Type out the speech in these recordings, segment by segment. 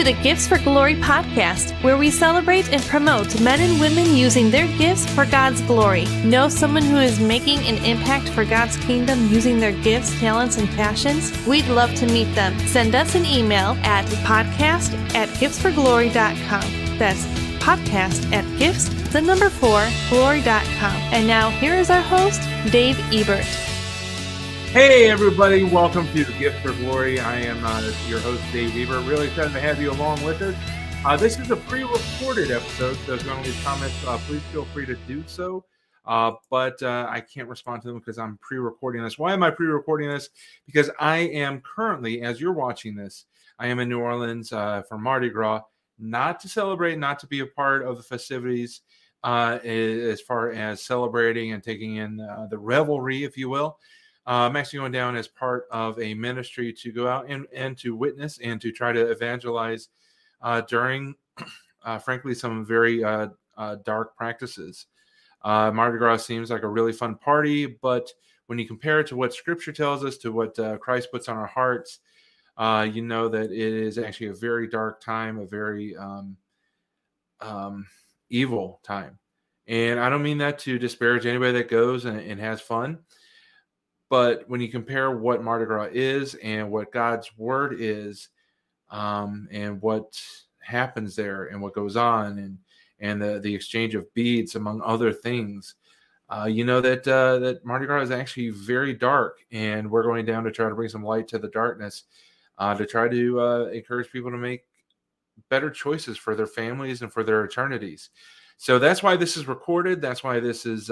To the Gifts for Glory podcast, where we celebrate and promote men and women using their gifts for God's glory. Know someone who is making an impact for God's kingdom using their gifts, talents, and passions? We'd love to meet them. Send us an email at podcast at giftsforglory.com. That's podcast at gifts, the number four, glory.com. And now here is our host, Dave Ebert. Hey, everybody, welcome to Gift for Glory. I am uh, your host, Dave Weaver. Really excited to have you along with us. Uh, this is a pre recorded episode, so if you want to leave comments, uh, please feel free to do so. Uh, but uh, I can't respond to them because I'm pre recording this. Why am I pre recording this? Because I am currently, as you're watching this, I am in New Orleans uh, for Mardi Gras, not to celebrate, not to be a part of the festivities. as far as celebrating and taking in the revelry, if you will, uh, I'm actually going down as part of a ministry to go out and, and to witness and to try to evangelize uh, during, uh, frankly, some very uh, uh, dark practices. Uh, Mardi Gras seems like a really fun party, but when you compare it to what Scripture tells us, to what Christ puts on our hearts, you know that it is actually a very dark time, a very um, um, evil time. And I don't mean that to disparage anybody that goes and, and has fun. But when you compare what Mardi Gras is and what God's word is, um, and what happens there and what goes on and and the, the exchange of beads among other things, uh, you know that uh, that Mardi Gras is actually very dark, and we're going down to try to bring some light to the darkness, uh, to try to uh, encourage people to make better choices for their families and for their eternities. So that's why this is recorded. That's why this is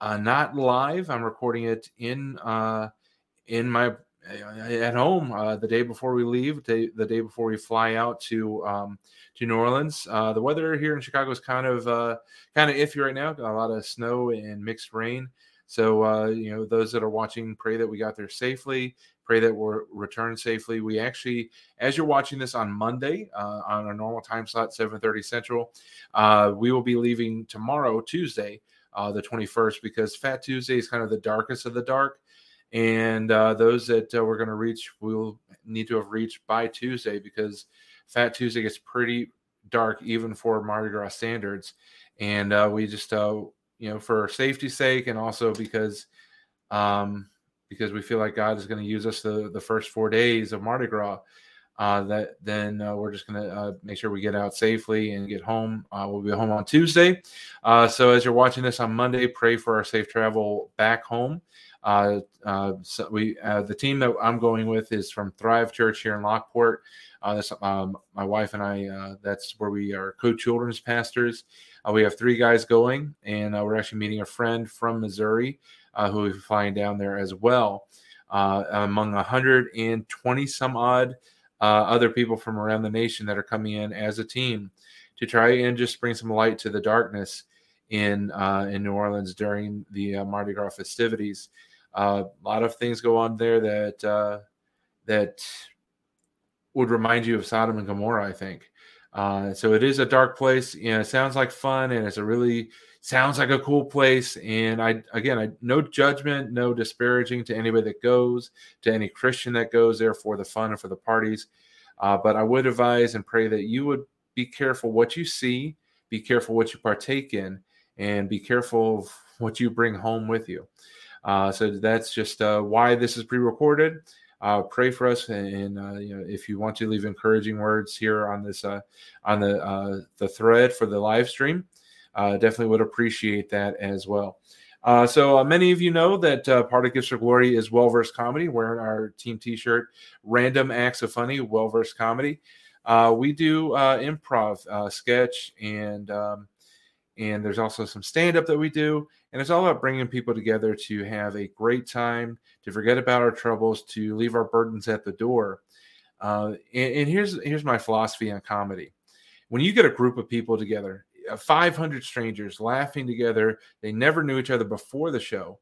uh, not live. I'm recording it in uh, in my uh, at home uh, the day before we leave, day, the day before we fly out to um, to New Orleans. Uh, the weather here in Chicago is kind of uh, kind of iffy right now. Got a lot of snow and mixed rain. So uh, you know, those that are watching, pray that we got there safely. Pray that we're return safely. We actually, as you're watching this on Monday uh, on a normal time slot, 7:30 Central, we will be leaving tomorrow, Tuesday uh, the 21st, because Fat Tuesday is kind of the darkest of the dark. And uh, those that uh, we're going to reach will need to have reached by Tuesday because Fat Tuesday gets pretty dark even for Mardi Gras standards. And uh, we just, uh, you know, for safety's sake, and also because um, because we feel like God is going to use us the the first four days of Mardi Gras uh, that then uh, we're just going to uh, make sure we get out safely and get home. Uh, we'll be home on Tuesday. Uh, so as you're watching this on Monday, pray for our safe travel back home. Uh, so we the team that I'm going with is from Thrive Church here in Lockport. that's um, my wife and I. that's where we are co-children's pastors. we have three guys going, and we're actually meeting a friend from Missouri who be flying down there as well. among 120 some odd uh, other people from around the nation that are coming in as a team to try and just bring some light to the darkness in uh, in New Orleans during the uh, Mardi Gras festivities. Uh, a lot of things go on there that uh, that would remind you of Sodom and Gomorrah, I think. Uh, so it is a dark place. You know, it sounds like fun, and it's a really sounds like a cool place. And I, again, I no judgment, no disparaging to anybody that goes, to any Christian that goes there for the fun and for the parties. Uh, but I would advise and pray that you would be careful what you see, be careful what you partake in, and be careful of what you bring home with you. Uh, so that's just uh, why this is pre-recorded. Uh, pray for us, and, and uh, you know if you want to leave encouraging words here on this uh, on the uh, the thread for the live stream, uh, definitely would appreciate that as well. Uh, so uh, many of you know that uh, part of Gifts for Glory is well versed comedy. Wearing our team T-shirt, random acts of funny, well versed comedy. Uh, we do uh, improv, uh, sketch, and um, and there's also some stand up that we do, and it's all about bringing people together to have a great time, to forget about our troubles, to leave our burdens at the door. and, and here's here's my philosophy on comedy: when you get a group of people together, Uh, 500 strangers laughing together. They never knew each other before the show.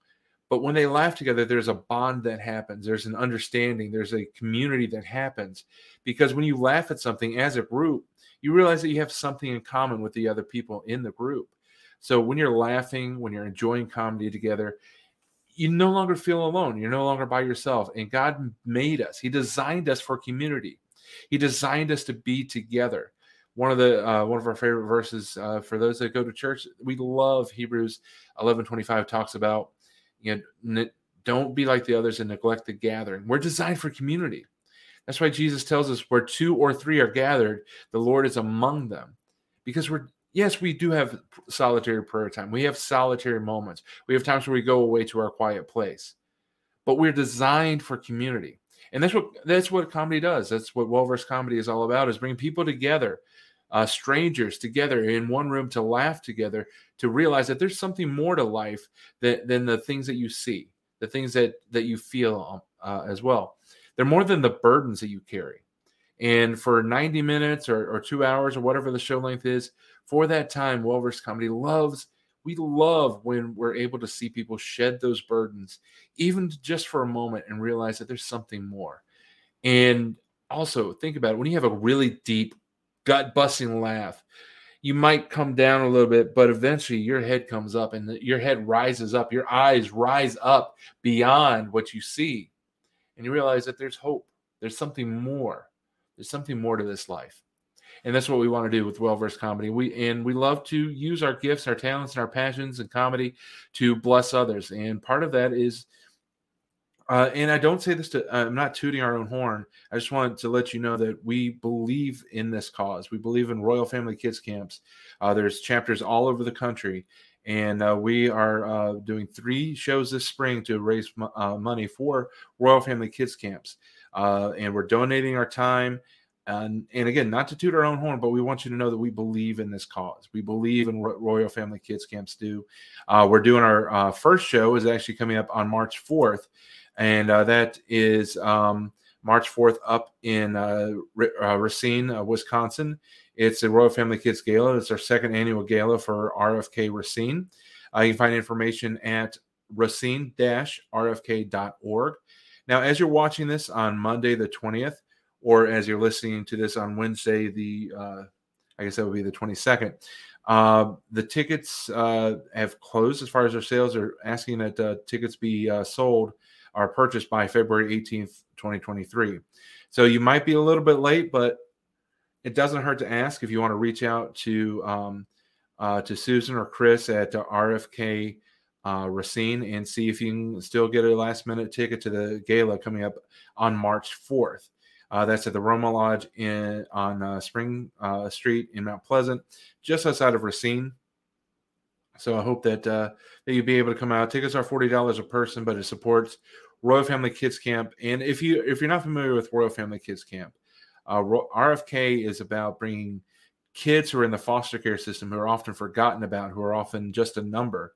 But when they laugh together, there's a bond that happens. There's an understanding. There's a community that happens. Because when you laugh at something as a group, you realize that you have something in common with the other people in the group. So when you're laughing, when you're enjoying comedy together, you no longer feel alone. You're no longer by yourself. And God made us, He designed us for community. He designed us to be together. One of the uh, one of our favorite verses uh, for those that go to church, we love Hebrews 11:25 talks about you know don't be like the others and neglect the gathering. We're designed for community. That's why Jesus tells us where two or three are gathered, the Lord is among them. Because we're yes, we do have solitary prayer time. We have solitary moments. We have times where we go away to our quiet place. But we're designed for community. And that's what that's what comedy does. That's what well-versed comedy is all about is bring people together, uh, strangers together in one room to laugh together, to realize that there's something more to life than, than the things that you see, the things that that you feel uh, as well. They're more than the burdens that you carry. And for 90 minutes or, or two hours or whatever the show length is, for that time, Well-Versed Comedy loves, we love when we're able to see people shed those burdens, even just for a moment, and realize that there's something more. And also, think about it when you have a really deep, gut busting laugh, you might come down a little bit, but eventually your head comes up and the, your head rises up, your eyes rise up beyond what you see and you realize that there's hope. There's something more. There's something more to this life. And that's what we want to do with well-versed comedy. We and we love to use our gifts, our talents, and our passions and comedy to bless others. And part of that is uh, and I don't say this to, I'm not tooting our own horn. I just want to let you know that we believe in this cause. We believe in Royal Family Kids Camps. Uh, there's chapters all over the country. And uh, we are uh, doing three shows this spring to raise uh, money for Royal Family Kids Camps. Uh, and we're donating our time. And, and again, not to toot our own horn, but we want you to know that we believe in this cause. We believe in what Royal Family Kids Camps do. Uh, we're doing our uh, first show is actually coming up on March 4th. And that is um, March 4th up in Racine, Wisconsin. It's a Royal Family Kids Gala. It's our second annual gala for RFK Racine. Uh, you can find information at racine-rfk.org. Now, as you're watching this on Monday the 20th, or as you're listening to this on Wednesday, the uh, I guess that would be the 22nd. Uh, the tickets uh, have closed as far as their sales. They're asking that uh, tickets be uh, sold or purchased by February 18th, 2023. So you might be a little bit late, but it doesn't hurt to ask if you want to reach out to um, uh, to Susan or Chris at RFK uh, Racine and see if you can still get a last minute ticket to the gala coming up on March 4th. Uh, that's at the Roma Lodge in on uh, Spring uh, Street in Mount Pleasant, just outside of Racine. So I hope that uh, that you'll be able to come out. Tickets are forty dollars a person, but it supports Royal Family Kids Camp. And if you if you're not familiar with Royal Family Kids Camp, uh, RFK is about bringing kids who are in the foster care system who are often forgotten about, who are often just a number,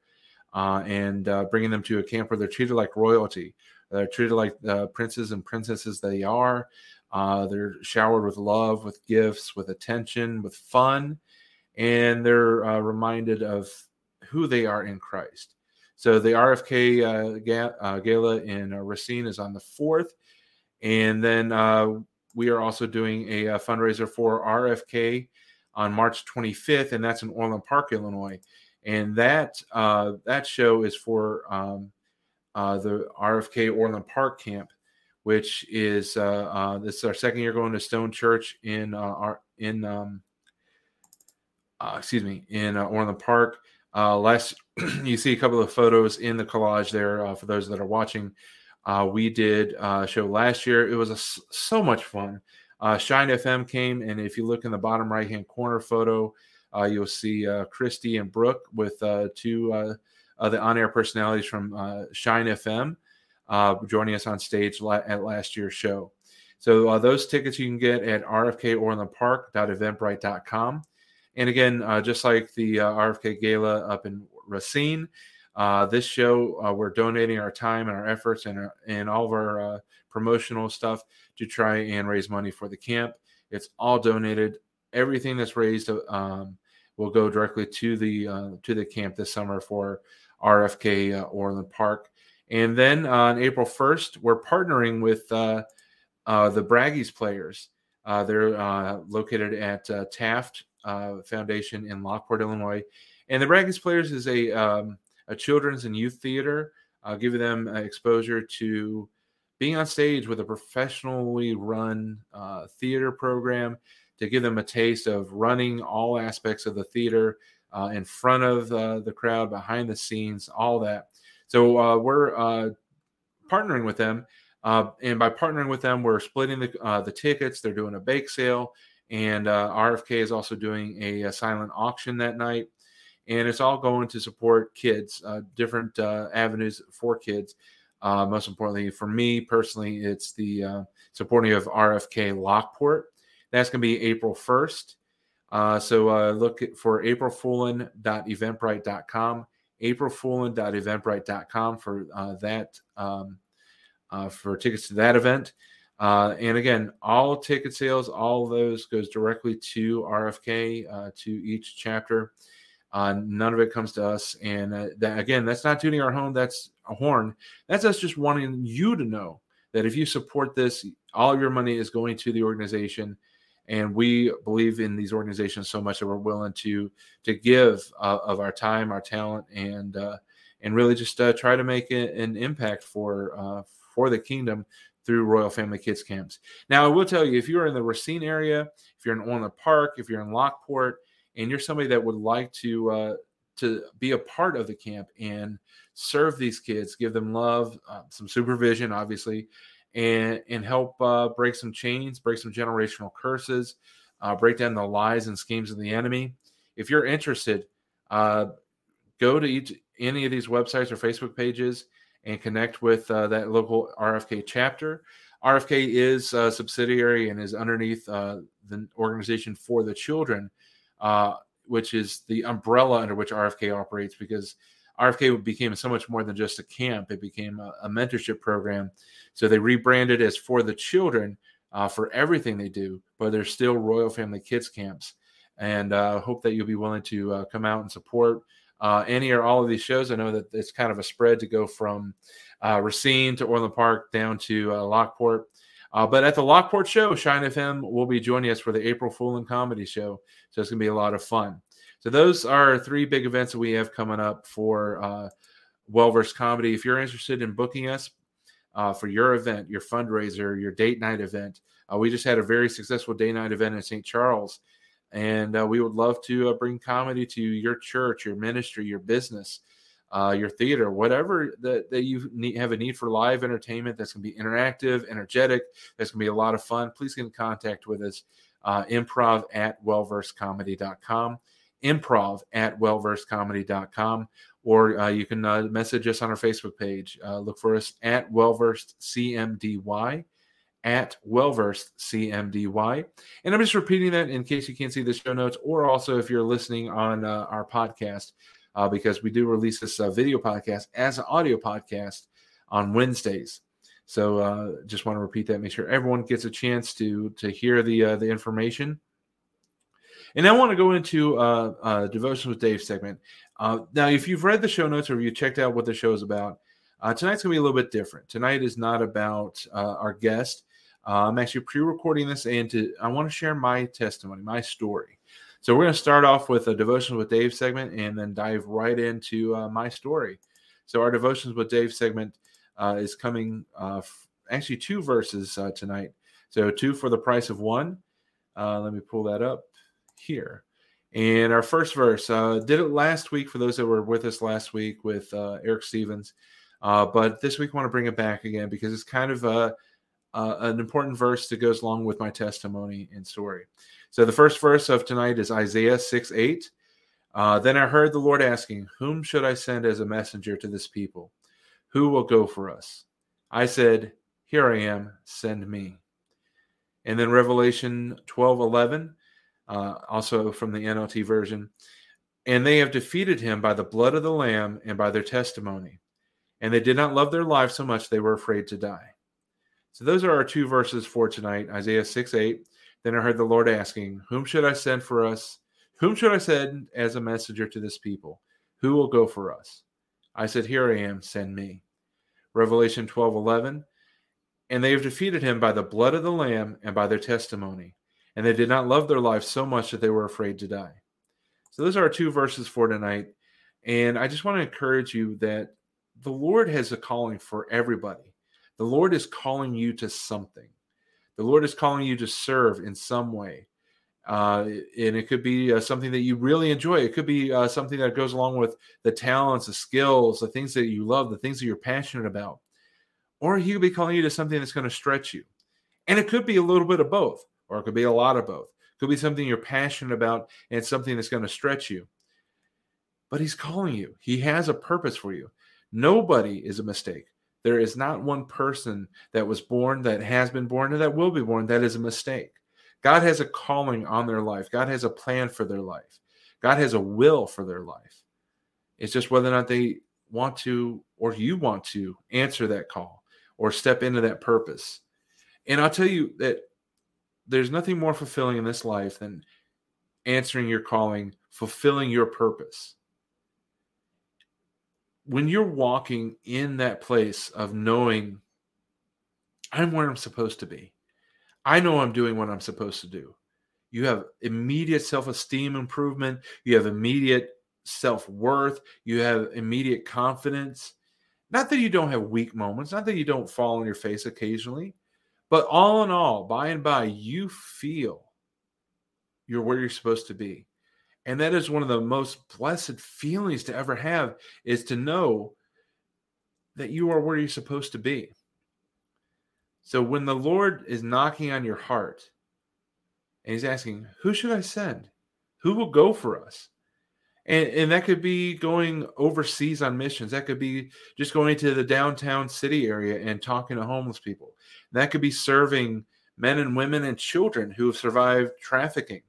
uh, and uh, bringing them to a camp where they're treated like royalty. They're treated like the princes and princesses they are. Uh, they're showered with love, with gifts, with attention, with fun, and they're uh, reminded of who they are in Christ. So the RFK uh, Gala in Racine is on the 4th. And then we are also doing a, a, fundraiser for RFK on March 25th, and that's in Orland Park, Illinois. And that uh, that show is for um, uh, the RFK Orland Park camp, which is uh, uh, this is our second year going to Stone Church in uh, our in um, uh, excuse me in Orland Park. Last you see a couple of photos in the collage there for those that are watching. Uh, we did a show last year. It was a, so much fun. Uh, Shine FM came, and if you look in the bottom right hand corner photo, uh, you'll see uh, Christy and Brooke with uh, two uh, the on air personalities from Shine FM joining us on stage la- at last year's show. So those tickets you can get at rfkorlandpark.eventbrite.com. And again, just like the RFK Gala up in Racine, uh, this show, uh, we're donating our time and our efforts and, our, and all of our uh, promotional stuff to try and raise money for the camp. It's all donated. Everything that's raised um, will go directly to the uh, to the camp this summer for RFK uh, Orland Park. And then on April 1st, we're partnering with uh, the Braggies players. they're located at Taft Foundation in Lockport, Illinois. And the Braggies players is a um, a children's and youth theater, uh, giving them uh, exposure to being on stage with a professionally run uh, theater program to give them a taste of running all aspects of the theater uh, in front of uh, the crowd, behind the scenes, all that. So uh, we're uh, partnering with them, uh, and by partnering with them, we're splitting the the tickets. They're doing a bake sale, and RFK is also doing a, a, silent auction that night. And it's all going to support kids, different avenues for kids. Uh, most importantly, for me personally, it's the uh, supporting of RFK Lockport. That's going to be April 1st. Uh, so uh, look for aprilfoolin.eventbrite.com, aprilfoolin.eventbrite.com for uh, that um, uh, for tickets to that event. And again, all ticket sales, all those goes directly to RFK to each chapter. Uh, none of it comes to us. And uh, that, again, that's not tuning our home. That's a horn. That's us just wanting you to know that if you support this, all your money is going to the organization. And we believe in these organizations so much that we're willing to to give uh, of our time, our talent, and uh, and really just uh, try to make an impact for uh, for the kingdom through Royal Family Kids Camps. Now, I will tell you, if you're in the Racine area, if you're in Orland Park, if you're in Lockport, and you're somebody that would like to uh, to be a part of the camp and serve these kids, give them love, uh, some supervision, obviously, and and help uh, break some chains, break some generational curses, uh, break down the lies and schemes of the enemy. If you're interested, uh, go to each any of these websites or Facebook pages and connect with uh, that local RFK chapter. RFK is a subsidiary and is underneath uh, the organization for the children uh, which is the umbrella under which RFK operates, because RFK became so much more than just a camp. It became a, a mentorship program. So they rebranded as for the children uh, for everything they do, but they're still Royal Family Kids camps. And I uh, hope that you'll be willing to uh, come out and support uh, any or all of these shows. I know that it's kind of a spread to go from uh, Racine to Orland Park down to uh, Lockport. Uh, but at the Lockport show, Shine of FM will be joining us for the April Foolin' Comedy Show. So it's going to be a lot of fun. So those are three big events that we have coming up for uh, Wellverse Comedy. If you're interested in booking us uh, for your event, your fundraiser, your date night event, we just had a very successful day night event in St. Charles. And uh, we would love to uh, bring comedy to your church, your ministry, your business uh, your theater, whatever that, that you need, have a need for live entertainment that's going to be interactive, energetic, that's going to be a lot of fun, please get in contact with us. Uh, improv at wellversecomedy.com, improv at wellversecomedy.com, or uh, you can uh, message us on our Facebook page. Look for us at Wellversed CMDY at Wellversed CMDY. And I'm just repeating that in case you can't see the show notes, or also if you're listening on uh, our podcast uh, because we do release this uh, video podcast as an audio podcast on Wednesdays. So uh, just want to repeat that. Make sure everyone gets a chance to to hear the uh, the information. And I want to go into uh, uh, devotion with Dave segment. Uh, now, if you've read the show notes or you checked out what the show is about, tonight's gonna be a little bit different. Tonight is not about our guest. Uh, I'm actually pre-recording this, and to I want to share my testimony, my story. So we're going to start off with a devotions with Dave segment and then dive right into uh, my story. So our devotions with Dave segment uh, is coming uh, f- actually two verses uh, tonight. So two for the price of one. Uh, let me pull that up here. And our first verse did it last week for those that were with us last week with Eric Stevens. but this week I want to bring it back again because it's kind of a, an important verse that goes along with my testimony and story. So the first verse of tonight is Isaiah 6 8. Uh, then I heard the Lord asking, Whom should I send as a messenger to this people? Who will go for us? I said, Here I am, send me. And then Revelation 12 11, uh, also from the NLT version. And they have defeated him by the blood of the Lamb and by their testimony. And they did not love their life so much they were afraid to die. So those are our two verses for tonight Isaiah 6 8 then I heard the Lord asking, Whom should I send for us? Whom should I send as a messenger to this people? Who will go for us? I said, Here I am, send me. Revelation 12 11. And they have defeated him by the blood of the Lamb and by their testimony. And they did not love their life so much that they were afraid to die. So those are our two verses for tonight. And I just want to encourage you that the Lord has a calling for everybody. The Lord is calling you to something. The Lord is calling you to serve in some way. Uh, and it could be uh, something that you really enjoy. It could be uh, something that goes along with the talents, the skills, the things that you love, the things that you're passionate about. Or He could be calling you to something that's going to stretch you. And it could be a little bit of both, or it could be a lot of both. It could be something you're passionate about and something that's going to stretch you. But He's calling you, He has a purpose for you. Nobody is a mistake. There is not one person that was born, that has been born, and that will be born that is a mistake. God has a calling on their life. God has a plan for their life. God has a will for their life. It's just whether or not they want to, or you want to answer that call or step into that purpose. And I'll tell you that there's nothing more fulfilling in this life than answering your calling, fulfilling your purpose. When you're walking in that place of knowing I'm where I'm supposed to be, I know I'm doing what I'm supposed to do. You have immediate self esteem improvement. You have immediate self worth. You have immediate confidence. Not that you don't have weak moments, not that you don't fall on your face occasionally, but all in all, by and by, you feel you're where you're supposed to be. And that is one of the most blessed feelings to ever have is to know that you are where you're supposed to be. So when the Lord is knocking on your heart and he's asking, Who should I send? Who will go for us? And, and that could be going overseas on missions. That could be just going to the downtown city area and talking to homeless people. That could be serving men and women and children who have survived trafficking.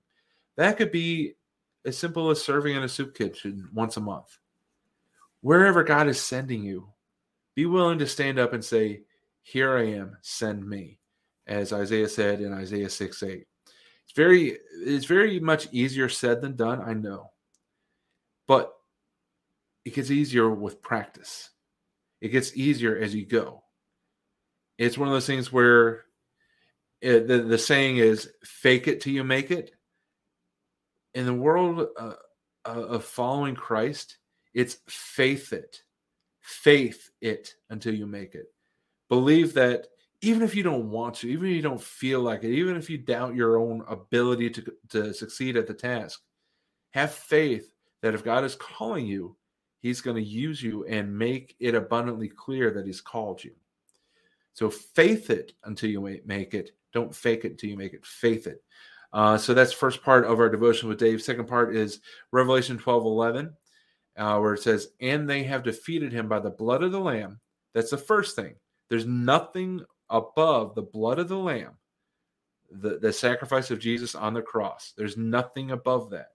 That could be as simple as serving in a soup kitchen once a month. Wherever God is sending you, be willing to stand up and say, here I am, send me, as Isaiah said in Isaiah 6 8. It's very, it's very much easier said than done, I know. But it gets easier with practice. It gets easier as you go. It's one of those things where it, the, the saying is fake it till you make it. In the world uh, uh of following Christ, it's faith it. Faith it until you make it believe that even if you don't want to, even if you don't feel like it, even if you doubt your own ability to, to succeed at the task, have faith that if God is calling you, He's going to use you and make it abundantly clear that He's called you. So faith it until you make it. Don't fake it until you make it. Faith it. Uh, so that's first part of our devotion with Dave. Second part is Revelation 12 11, uh, where it says, And they have defeated him by the blood of the Lamb. That's the first thing. There's nothing above the blood of the Lamb, the, the sacrifice of Jesus on the cross. There's nothing above that.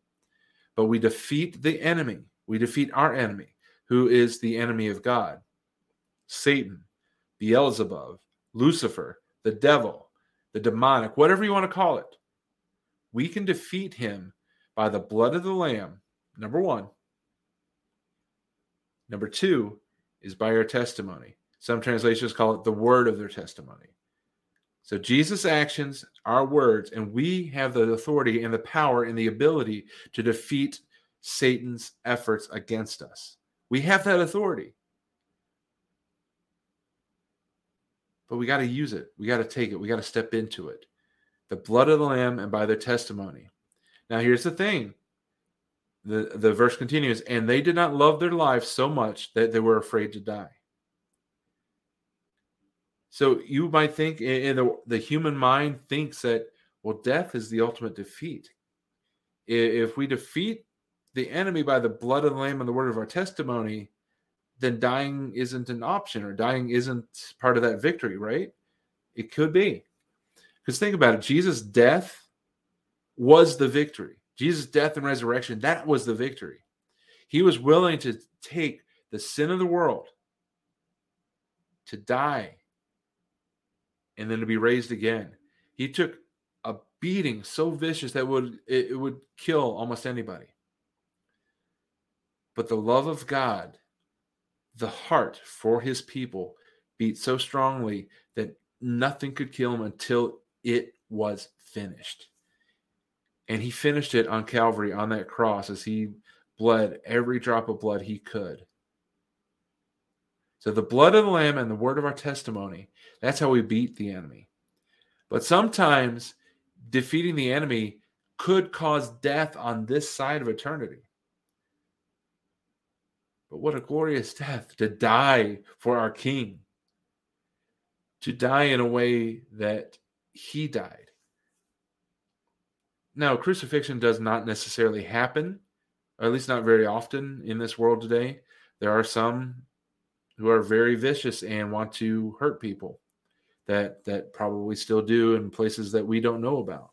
But we defeat the enemy. We defeat our enemy, who is the enemy of God Satan, Beelzebub, Lucifer, the devil, the demonic, whatever you want to call it. We can defeat him by the blood of the Lamb, number one. Number two is by our testimony. Some translations call it the word of their testimony. So Jesus' actions, our words, and we have the authority and the power and the ability to defeat Satan's efforts against us. We have that authority. But we got to use it. We got to take it. We got to step into it. The blood of the Lamb and by their testimony. Now, here's the thing the, the verse continues, and they did not love their lives so much that they were afraid to die. So you might think, in the, the human mind thinks that, well, death is the ultimate defeat. If we defeat the enemy by the blood of the Lamb and the word of our testimony, then dying isn't an option or dying isn't part of that victory, right? It could be. Because think about it Jesus' death was the victory. Jesus' death and resurrection, that was the victory. He was willing to take the sin of the world, to die and then to be raised again. He took a beating so vicious that would it, it would kill almost anybody. But the love of God, the heart for his people beat so strongly that nothing could kill him until it was finished. And he finished it on Calvary on that cross as he bled every drop of blood he could. So the blood of the Lamb and the word of our testimony, that's how we beat the enemy. But sometimes defeating the enemy could cause death on this side of eternity. But what a glorious death to die for our King, to die in a way that he died. Now, crucifixion does not necessarily happen, or at least not very often in this world today. There are some who are very vicious and want to hurt people that that probably still do in places that we don't know about.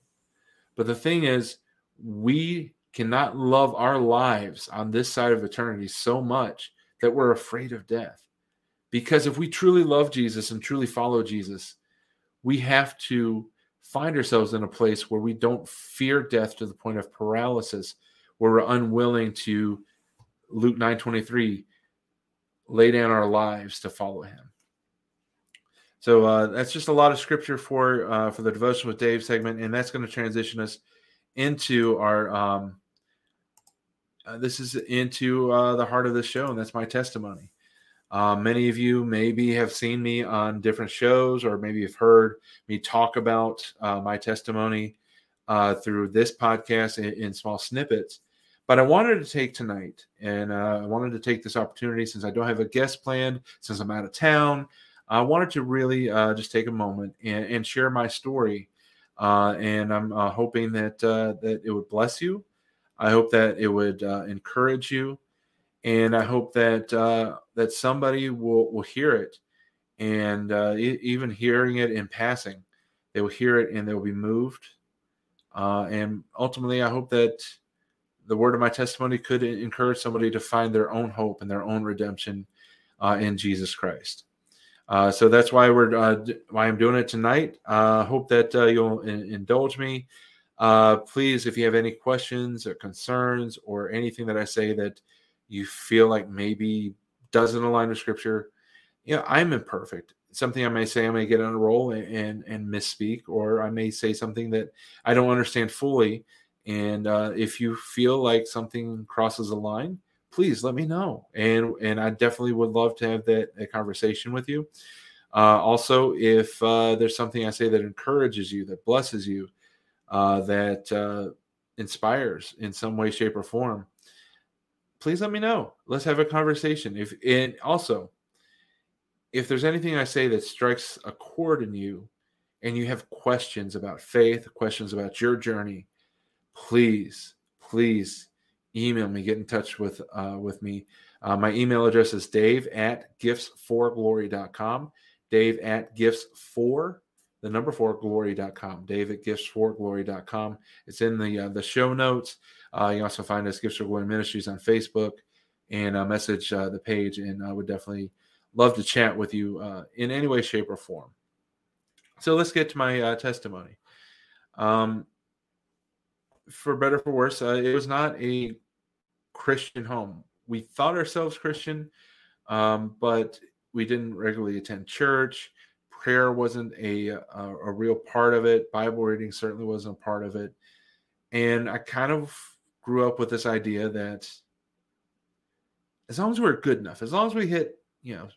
But the thing is, we cannot love our lives on this side of eternity so much that we're afraid of death. Because if we truly love Jesus and truly follow Jesus, we have to find ourselves in a place where we don't fear death to the point of paralysis, where we're unwilling to Luke 9:23 lay down our lives to follow him. So uh, that's just a lot of scripture for uh, for the devotion with Dave segment, and that's going to transition us into our um, uh, this is into uh, the heart of the show, and that's my testimony. Uh, many of you maybe have seen me on different shows, or maybe have heard me talk about uh, my testimony uh, through this podcast in, in, small snippets. But I wanted to take tonight, and uh, I wanted to take this opportunity since I don't have a guest planned, since I'm out of town. I wanted to really just take a moment and, and share my story, and I'm hoping that that it would bless you I hope that it would uh, encourage you, and I hope that uh, that somebody will will hear it, and uh, e- even hearing it in passing, they will hear it and they will be moved, uh, and ultimately, I hope that the word of my testimony could encourage somebody to find their own hope and their own redemption uh, in Jesus Christ. Uh, so that's why we're uh, why I'm doing it tonight. Uh, hope that uh, you'll in- indulge me. Uh, please, if you have any questions or concerns or anything that I say that you feel like maybe doesn't align with scripture, you know, I'm imperfect. Something I may say, I may get on a roll and, and, and misspeak, or I may say something that I don't understand fully. And uh, if you feel like something crosses a line, please let me know. And and I definitely would love to have that, that conversation with you. Uh, also, if uh, there's something I say that encourages you, that blesses you, uh, that uh, inspires in some way, shape, or form, please let me know. Let's have a conversation. If and also, if there's anything I say that strikes a chord in you, and you have questions about faith, questions about your journey, please, please email me. Get in touch with uh, with me. Uh, my email address is dave at gifts4glory.com. Dave at gifts for the number four glory.com. Dave at gifts for glory.com. It's in the uh, the show notes. Uh, you also find us Gifts for Glory Ministries on Facebook and uh, message uh, the page. And I would definitely love to chat with you uh, in any way, shape, or form. So let's get to my uh, testimony. Um, for better for worse, uh, it was not a Christian home. We thought ourselves Christian, um, but we didn't regularly attend church prayer wasn't a, a, a real part of it. Bible reading certainly wasn't a part of it. And I kind of grew up with this idea that as long as we're good enough, as long as we hit, you know,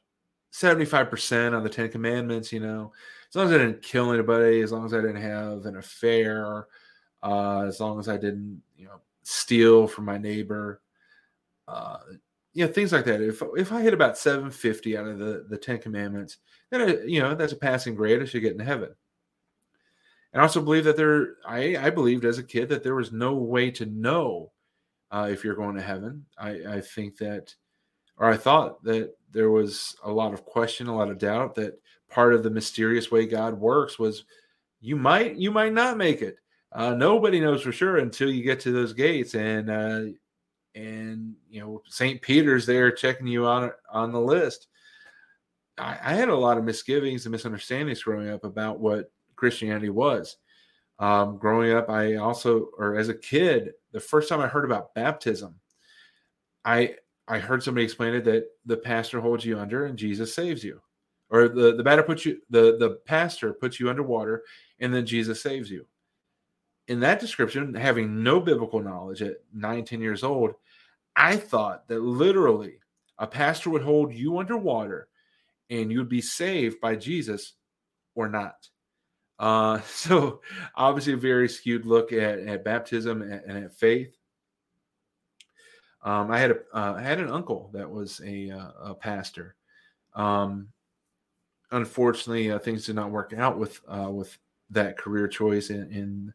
75% on the Ten Commandments, you know, as long as I didn't kill anybody, as long as I didn't have an affair, uh, as long as I didn't, you know, steal from my neighbor, uh, you know, things like that. If if I hit about 750 out of the, the Ten Commandments, then I, you know that's a passing grade. I should get into heaven. And also believe that there, I, I believed as a kid that there was no way to know uh, if you're going to heaven. I, I think that, or I thought that there was a lot of question, a lot of doubt that part of the mysterious way God works was you might, you might not make it. Uh, nobody knows for sure until you get to those gates, and uh, and you know St. Peter's there checking you on on the list. I, I, had a lot of misgivings and misunderstandings growing up about what Christianity was. Um, growing up, I also, or as a kid, the first time I heard about baptism, I I heard somebody explain it that the pastor holds you under and Jesus saves you, or the the batter puts you the the pastor puts you underwater and then Jesus saves you. In that description, having no biblical knowledge at nine ten years old, I thought that literally a pastor would hold you underwater and you would be saved by Jesus or not. Uh, so obviously a very skewed look at, at baptism and, and at faith. Um, I had a uh, I had an uncle that was a, uh, a pastor. Um, unfortunately, uh, things did not work out with uh, with that career choice, and, and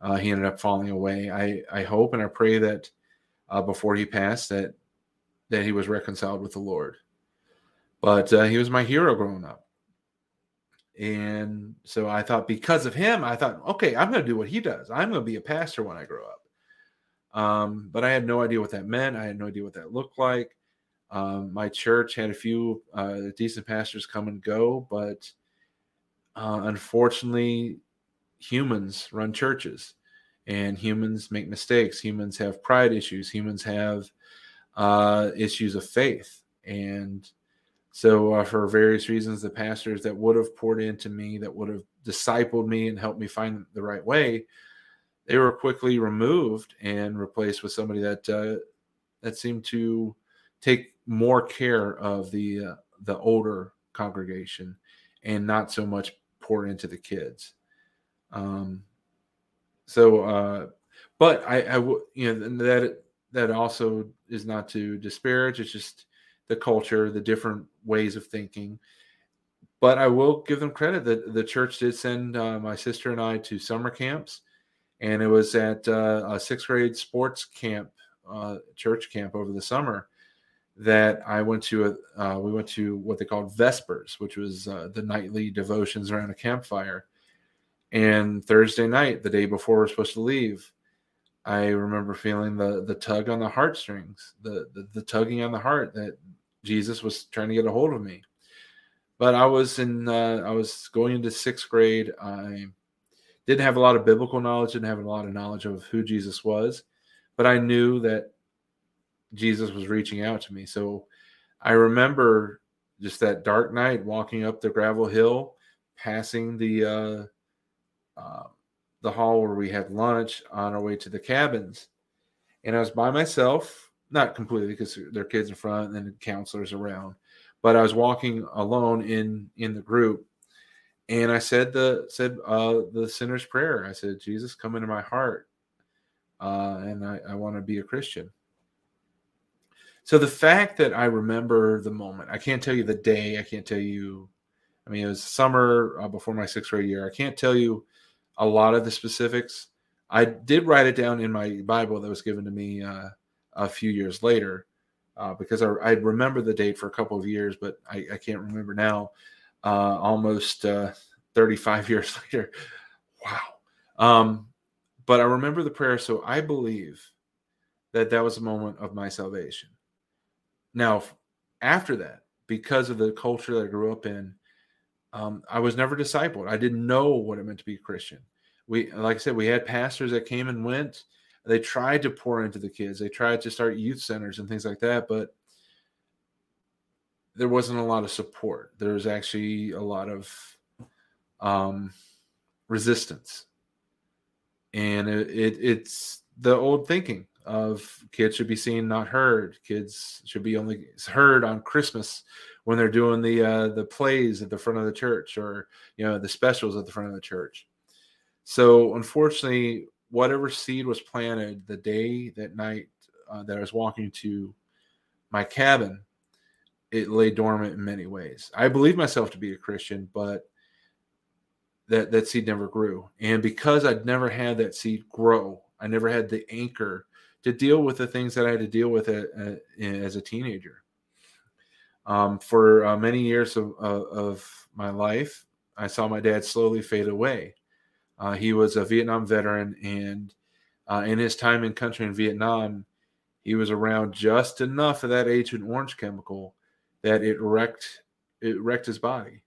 uh, he ended up falling away. I I hope and I pray that uh, before he passed that that he was reconciled with the Lord. But he was my hero growing up. And so I thought because of him, I thought, okay, I'm going to do what he does. I'm going to be a pastor when I grow up. Um, but I had no idea what that meant. I had no idea what that looked like. Um, my church had a few uh, decent pastors come and go, but uh, unfortunately, humans run churches and humans make mistakes. Humans have pride issues. Humans have uh, issues of faith. And so, uh, for various reasons, the pastors that would have poured into me, that would have discipled me and helped me find the right way, they were quickly removed and replaced with somebody that uh, that seemed to take more care of the uh, the older congregation and not so much pour into the kids. Um, so, uh, but I, I you know that that also is not to disparage. It's just the culture, the different ways of thinking. But I will give them credit that the church did send uh, my sister and I to summer camps, and it was at uh, a sixth grade sports camp, uh, church camp over the summer that I went to. A, uh, we went to what they called Vespers, which was uh, the nightly devotions around a campfire. And Thursday night, the day before we we're supposed to leave, I remember feeling the the tug on the heartstrings, the, the the tugging on the heart that Jesus was trying to get a hold of me. But I was in, uh, I was going into sixth grade. I didn't have a lot of biblical knowledge, didn't have a lot of knowledge of who Jesus was, but I knew that Jesus was reaching out to me. So I remember just that dark night walking up the gravel hill, passing the uh, uh, the hall where we had lunch on our way to the cabins, and I was by myself not completely because their kids in front and then counselors around but i was walking alone in in the group. And i said the said uh the sinner's prayer. I said jesus come into my heart uh and i i want to be a christian. So the fact that i remember the moment i can't tell you the day i can't tell you i mean it was summer uh, before my sixth grade year. I can't tell you a lot of the specifics. I did write it down in my bible that was given to me uh a few years later uh, because I, I, remember the date for a couple of years, but I, I can't remember now. Uh, almost uh, 35 years later. Wow. Um, but I remember the prayer, so I believe that that was a moment of my salvation. Now, after that, because of the culture that I grew up in, um, I was never discipled. I didn't know what it meant to be a Christian. We, like I said, we had pastors that came and went they tried to pour into the kids. They tried to start youth centers and things like that, but there wasn't a lot of support. There was actually a lot of um, resistance, and it, it, it's the old thinking of kids should be seen, not heard. Kids should be only heard on Christmas when they're doing the uh, the plays at the front of the church, or you know the specials at the front of the church. So unfortunately, whatever seed was planted the day that night uh, that I was walking to my cabin, it lay dormant in many ways. I believe myself to be a Christian, but that that seed never grew. And because I'd never had that seed grow, I never had the anchor to deal with the things that I had to deal with as a teenager. Um, for uh, many years of, of my life, I saw my dad slowly fade away. Uh, he was a Vietnam veteran, and uh, in his time in country in Vietnam, he was around just enough of that Agent Orange chemical that it wrecked it wrecked his body.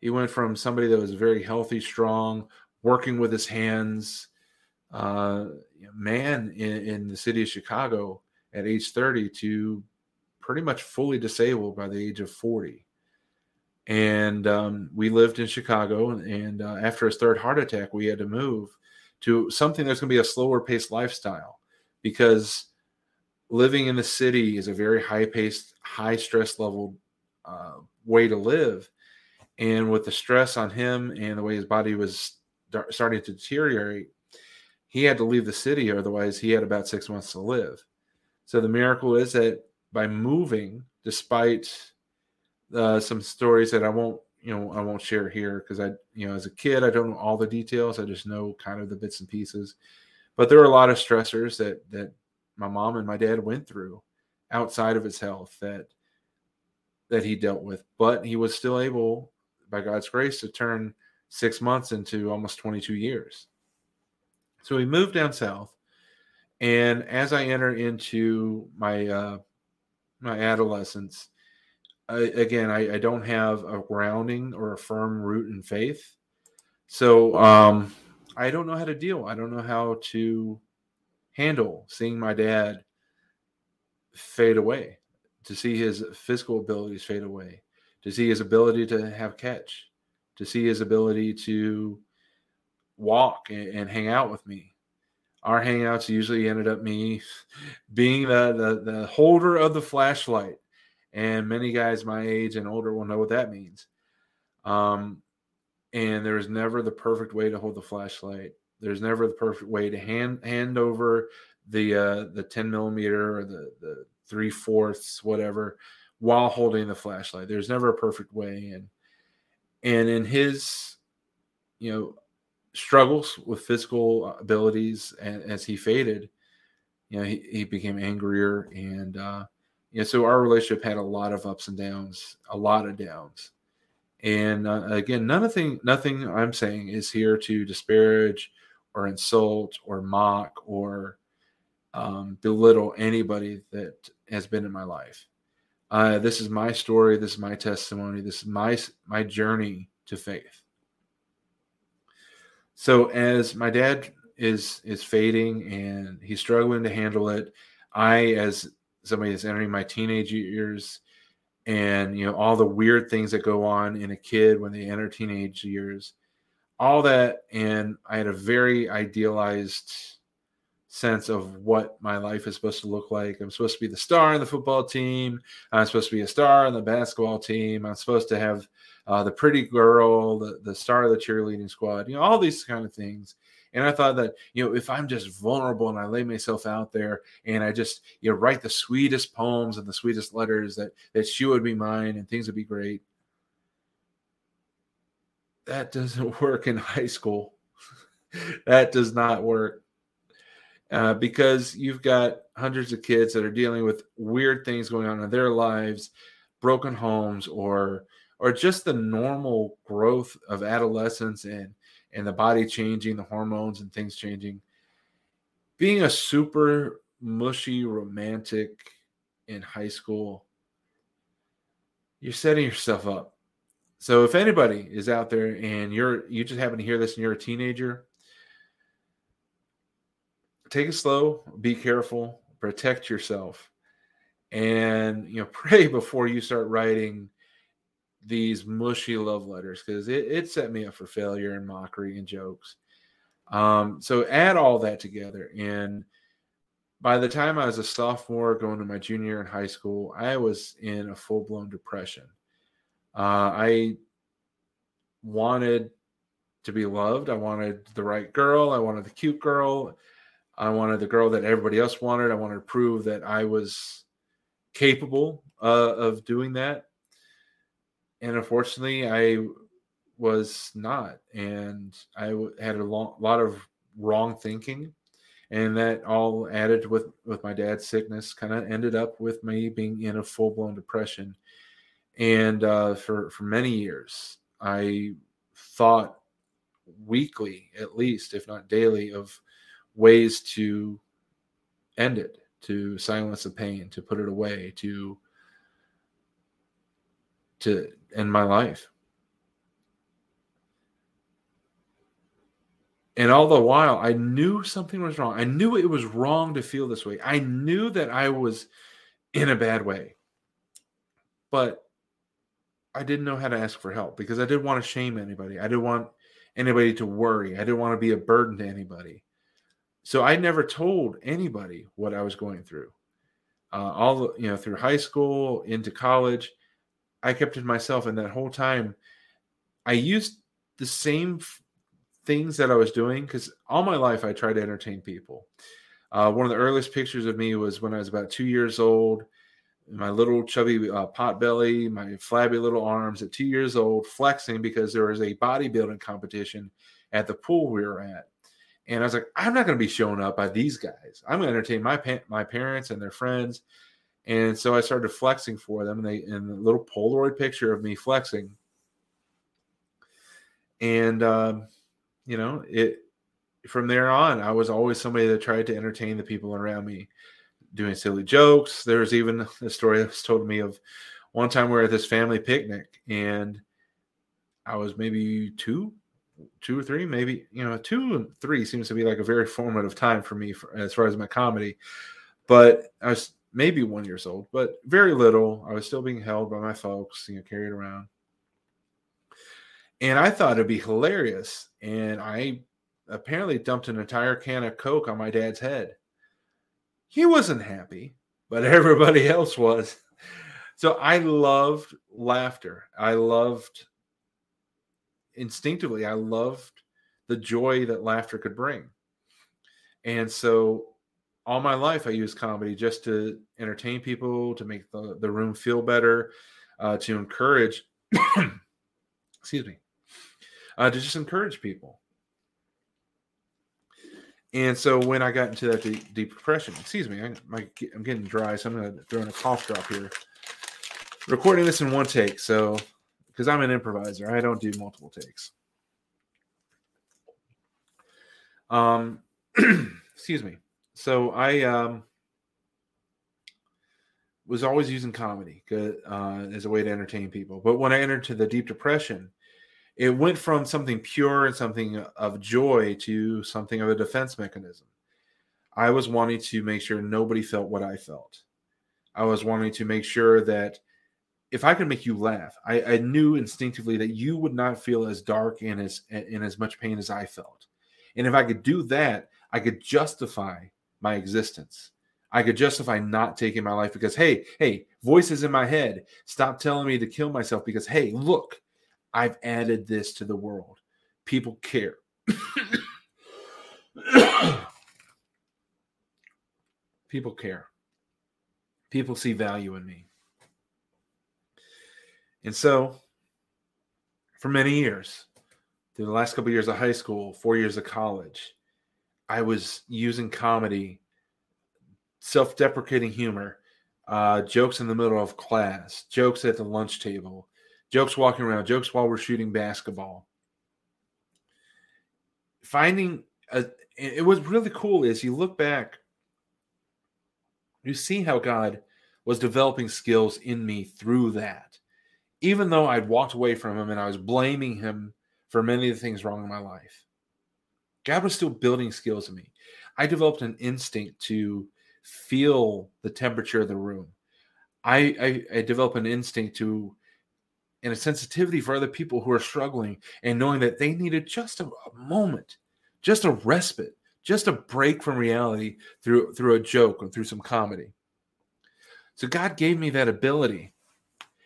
He went from somebody that was very healthy, strong, working with his hands, uh, man in, in the city of Chicago at age 30 to pretty much fully disabled by the age of 40 and um, we lived in Chicago. And uh, after his third heart attack, we had to move to something that's going to be a slower paced lifestyle because living in the city is a very high paced, high stress level uh, way to live. And with the stress on him and the way his body was starting to deteriorate, he had to leave the city. Otherwise, he had about six months to live. So the miracle is that by moving, despite uh, some stories that I won't, you know, I won't share here because I, you know, as a kid, I don't know all the details. I just know kind of the bits and pieces. But there are a lot of stressors that that my mom and my dad went through outside of his health that that he dealt with. But he was still able, by God's grace, to turn six months into almost 22 years. So we moved down south, and as I enter into my uh, my adolescence, I, again, I, I, don't have a grounding or a firm root in faith, so um, I don't know how to deal. I don't know how to handle seeing my dad fade away, to see his physical abilities fade away, to see his ability to have catch, to see his ability to walk and, and hang out with me. Our hangouts usually ended up me being the, the, the holder of the flashlight. And many guys my age and older will know what that means. Um, and there's never the perfect way to hold the flashlight. There's never the perfect way to hand hand over the uh, the 10 millimeter or the the three fourths whatever while holding the flashlight. There's never a perfect way, and and in his you know struggles with physical abilities and as he faded, you know he, he became angrier and uh, you know so our relationship had a lot of ups and downs, a lot of downs. And uh, again, nothing, nothing I'm saying is here to disparage or insult or mock or um, belittle anybody that has been in my life. Uh, this is my story. This is my testimony. This is my my journey to faith. So as my dad is is fading and he's struggling to handle it, I as somebody that's entering my teenage years and you know all the weird things that go on in a kid when they enter teenage years. All that and i had a very idealized sense of what my life is supposed to look like. I'm supposed to be the star in the football team. I'm supposed to be a star in the basketball team. I'm supposed to have uh, the pretty girl the, the star of the cheerleading squad you know all these kind of things and I thought that, you know, if I'm just vulnerable and I lay myself out there and I just, you know, write the sweetest poems and the sweetest letters that that she would be mine and things would be great. That doesn't work in high school. that does not work. Uh, because you've got hundreds of kids that are dealing with weird things going on in their lives, broken homes, or or just the normal growth of adolescence and and the body changing, the hormones and things changing. Being a super mushy romantic in high school, you're setting yourself up. So if anybody is out there and you're you just happen to hear this and you're a teenager, take it slow, be careful, protect yourself, and you know pray before you start writing these mushy love letters because it, it set me up for failure and mockery and jokes. Um, so add all that together, and by the time I was a sophomore going to my junior year in high school, I was in a full blown depression. Uh, I wanted to be loved. I wanted the right girl. I wanted the cute girl. I wanted the girl that everybody else wanted. I wanted to prove that I was capable uh, of doing that and unfortunately, I was not, and I had a long, lot of wrong thinking, and that all added with with my dad's sickness, kind of ended up with me being in a full blown depression, and uh, for for many years, I thought weekly, at least, if not daily, of ways to end it, to silence the pain, to put it away, to to in my life. And all the while, I knew something was wrong. I knew it was wrong to feel this way. I knew that I was in a bad way. But I didn't know how to ask for help because I didn't want to shame anybody. I didn't want anybody to worry. I didn't want to be a burden to anybody. So I never told anybody what I was going through. Uh, all you know, through high school into college, I kept it myself, and that whole time, I used the same f- things that I was doing because all my life I tried to entertain people. Uh, one of the earliest pictures of me was when I was about two years old. My little chubby uh, pot belly, my flabby little arms at two years old, flexing because there was a bodybuilding competition at the pool we were at. And I was like, I'm not going to be shown up by these guys. I'm going to entertain my pa- my parents and their friends. And so I started flexing for them, and they and the little Polaroid picture of me flexing. And um, you know, it from there on, I was always somebody that tried to entertain the people around me, doing silly jokes. There was even a story that was told to me of one time we were at this family picnic, and I was maybe two, two or three, maybe you know, two and three seems to be like a very formative time for me for, as far as my comedy. But I was maybe one years old, but very little. I was still being held by my folks, you know, carried around. And I thought it'd be hilarious. And I apparently dumped an entire can of Coke on my dad's head. He wasn't happy, but everybody else was. So I loved laughter. I loved instinctively, I loved the joy that laughter could bring. And so all my life I use comedy just to entertain people, to make the, the room feel better, uh, to encourage, excuse me, uh, to just encourage people. And so when I got into that deep, depression, excuse me, I, my, I'm getting dry, so I'm going to throw in a cough drop here. Recording this in one take, so because I'm an improviser, I don't do multiple takes. Um, excuse me. So I um was always using comedy uh, as a way to entertain people, but when I entered to the deep depression, it went from something pure and something of joy to something of a defense mechanism. I was wanting to make sure nobody felt what I felt. I was wanting to make sure that if I could make you laugh, I, I knew instinctively that you would not feel as dark and as in as much pain as I felt. And if I could do that, I could justify my existence. I could justify not taking my life because, hey, hey, voices in my head, stop telling me to kill myself because, hey, look, I've added this to the world. People care. People care. People see value in me. And so, for many years, through the last couple of years of high school, four years of college, I was using comedy, self deprecating humor, uh, jokes in the middle of class, jokes at the lunch table, jokes walking around, jokes while we're shooting basketball. Finding a, it was really cool is you look back, you see how God was developing skills in me through that. Even though I'd walked away from him and I was blaming him for many of the things wrong in my life, God was still building skills in me. I developed an instinct to feel the temperature of the room. I, I, I developed an instinct to and a sensitivity for other people who are struggling and knowing that they needed just a, a moment, just a respite, just a break from reality through through a joke or through some comedy. So God gave me that ability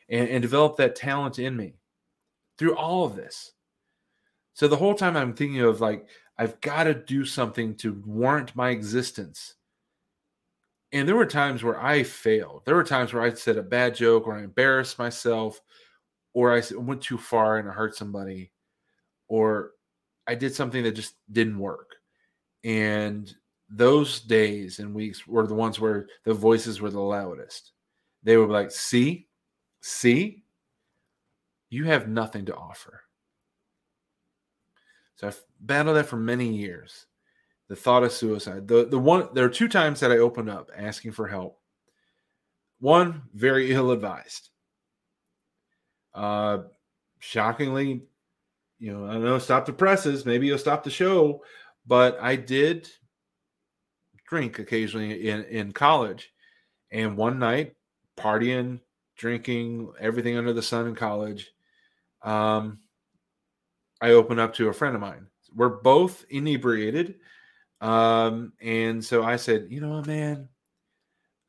and, and developed that talent in me through all of this. So the whole time I'm thinking of like, I've got to do something to warrant my existence. And there were times where I failed. There were times where I said a bad joke or I embarrassed myself or I went too far and I hurt somebody, or I did something that just didn't work. And those days and weeks were the ones where the voices were the loudest. They were like, see, see, you have nothing to offer. So I've battled that for many years. The thought of suicide. The the one there are two times that I opened up asking for help. One, very ill advised. Uh, shockingly, you know, I don't know, stop the presses. Maybe you'll stop the show. But I did drink occasionally in, in college. And one night, partying, drinking, everything under the sun in college, um, I opened up to a friend of mine. We're both inebriated. Um, and so I said, you know what, man,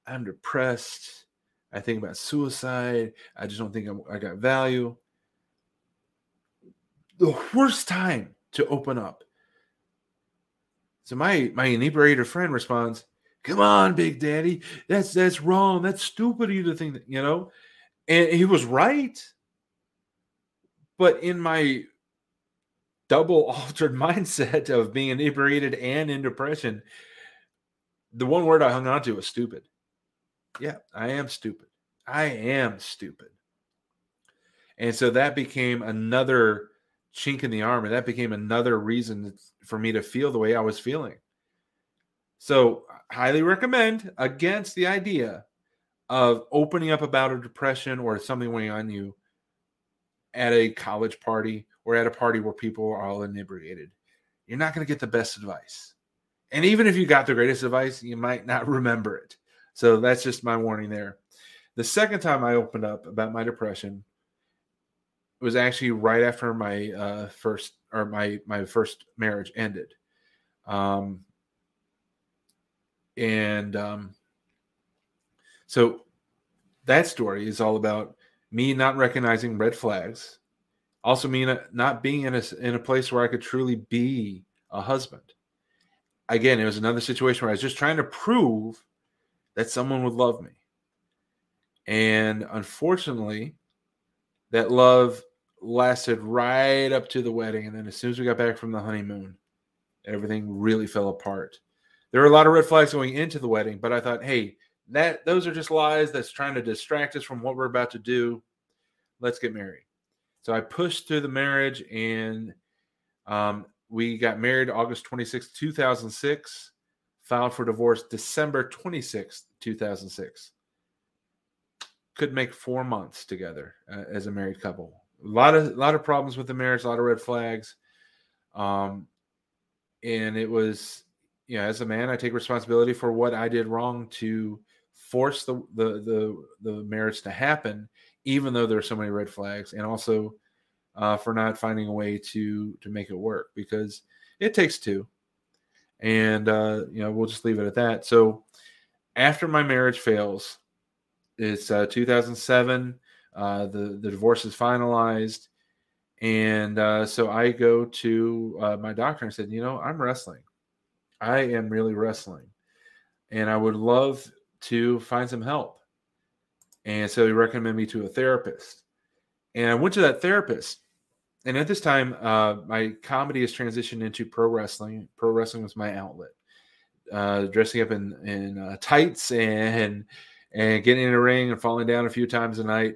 I'm depressed. I think about suicide. I just don't think I'm, I got value. The worst time to open up. So my my inebriated friend responds, "Come on, Big Daddy, that's that's wrong. That's stupid of you to think that you know." And he was right. But in my double altered mindset of being inebriated and in depression, the one word I hung on to was stupid. Yeah, I am stupid. I am stupid. And so that became another chink in the armor. That became another reason for me to feel the way I was feeling. So, highly recommend against the idea of opening up about a depression or something weighing on you at a college party or at a party where people are all inebriated. You're not going to get the best advice. And even if you got the greatest advice, you might not remember it. So that's just my warning there. The second time I opened up about my depression was actually right after my uh, first or my my first marriage ended. Um, and um, so that story is all about me not recognizing red flags, also mean uh, not being in a in a place where I could truly be a husband. Again, it was another situation where I was just trying to prove that someone would love me. And unfortunately, that love lasted right up to the wedding. And then as soon as we got back from the honeymoon, everything really fell apart. There were a lot of red flags going into the wedding, but I thought, hey, that those are just lies that's trying to distract us from what we're about to do. Let's get married. So I pushed through the marriage and um, we got married August 26, 2006 filed for divorce December 26th, 2006. Could make four months together uh, as a married couple. A lot of lot of problems with the marriage, a lot of red flags. Um, and it was, you know, as a man, I take responsibility for what I did wrong to force the the the, the marriage to happen, even though there's so many red flags, and also uh, for not finding a way to to make it work because it takes two and uh, you know we'll just leave it at that. So after my marriage fails, it's uh, 2007. Uh, the the divorce is finalized, and uh, so I go to uh, my doctor and said, you know, I'm wrestling. I am really wrestling, and I would love to find some help. And so he recommended me to a therapist, and I went to that therapist and at this time, uh, my comedy has transitioned into pro wrestling. Pro wrestling was my outlet. Uh, dressing up in in uh, tights and and getting in a ring and falling down a few times a night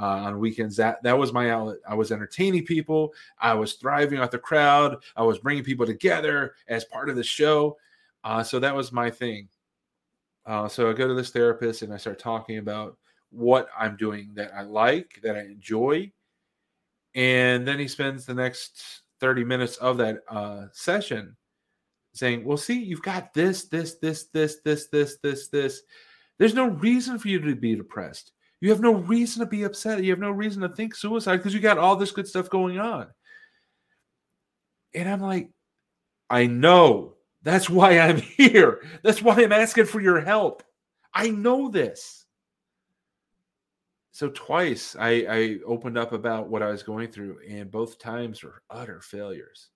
uh, on weekends. That that was my outlet. I was entertaining people. I was thriving off the crowd. I was bringing people together as part of the show. Uh, so that was my thing. Uh, so I go to this therapist and I start talking about what I'm doing that I like, that I enjoy, and then he spends the next 30 minutes of that uh, session saying, Well, see, you've got this, this, this, this, this, this, this, this. There's no reason for you to be depressed. You have no reason to be upset. You have no reason to think suicide because you got all this good stuff going on. And I'm like, I know. That's why I'm here. That's why I'm asking for your help. I know this so twice I, I opened up about what I was going through, and both times were utter failures.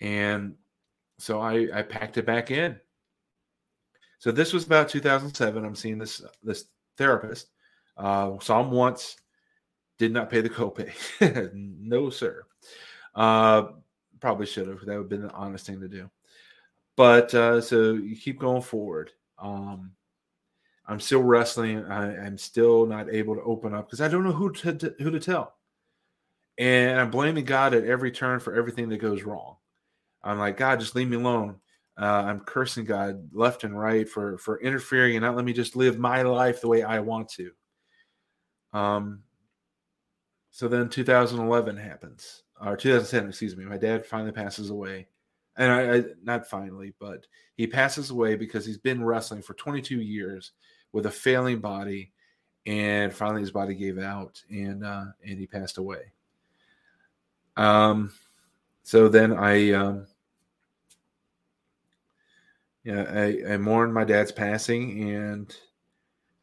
And so I, I packed it back in. So this was about 2007. I'm seeing this this therapist. Uh, saw him once, did not pay the copay. no, sir. Uh, probably should have. That would have been the honest thing to do. But uh, so you keep going forward. Um, I'm still wrestling. I, am still not able to open up because I don't know who to, to, who to tell, and I'm blaming God at every turn for everything that goes wrong. I'm like, God, just leave me alone. Uh, I'm cursing God left and right for for interfering and not let me just live my life the way I want to. Um. So then 2011 happens, or 2010, excuse me. My dad finally passes away, and I, I not finally, but he passes away because he's been wrestling for 22 years with a failing body, and finally his body gave out, and uh, and he passed away. Um, so then I, um, yeah, I, I mourned my dad's passing, and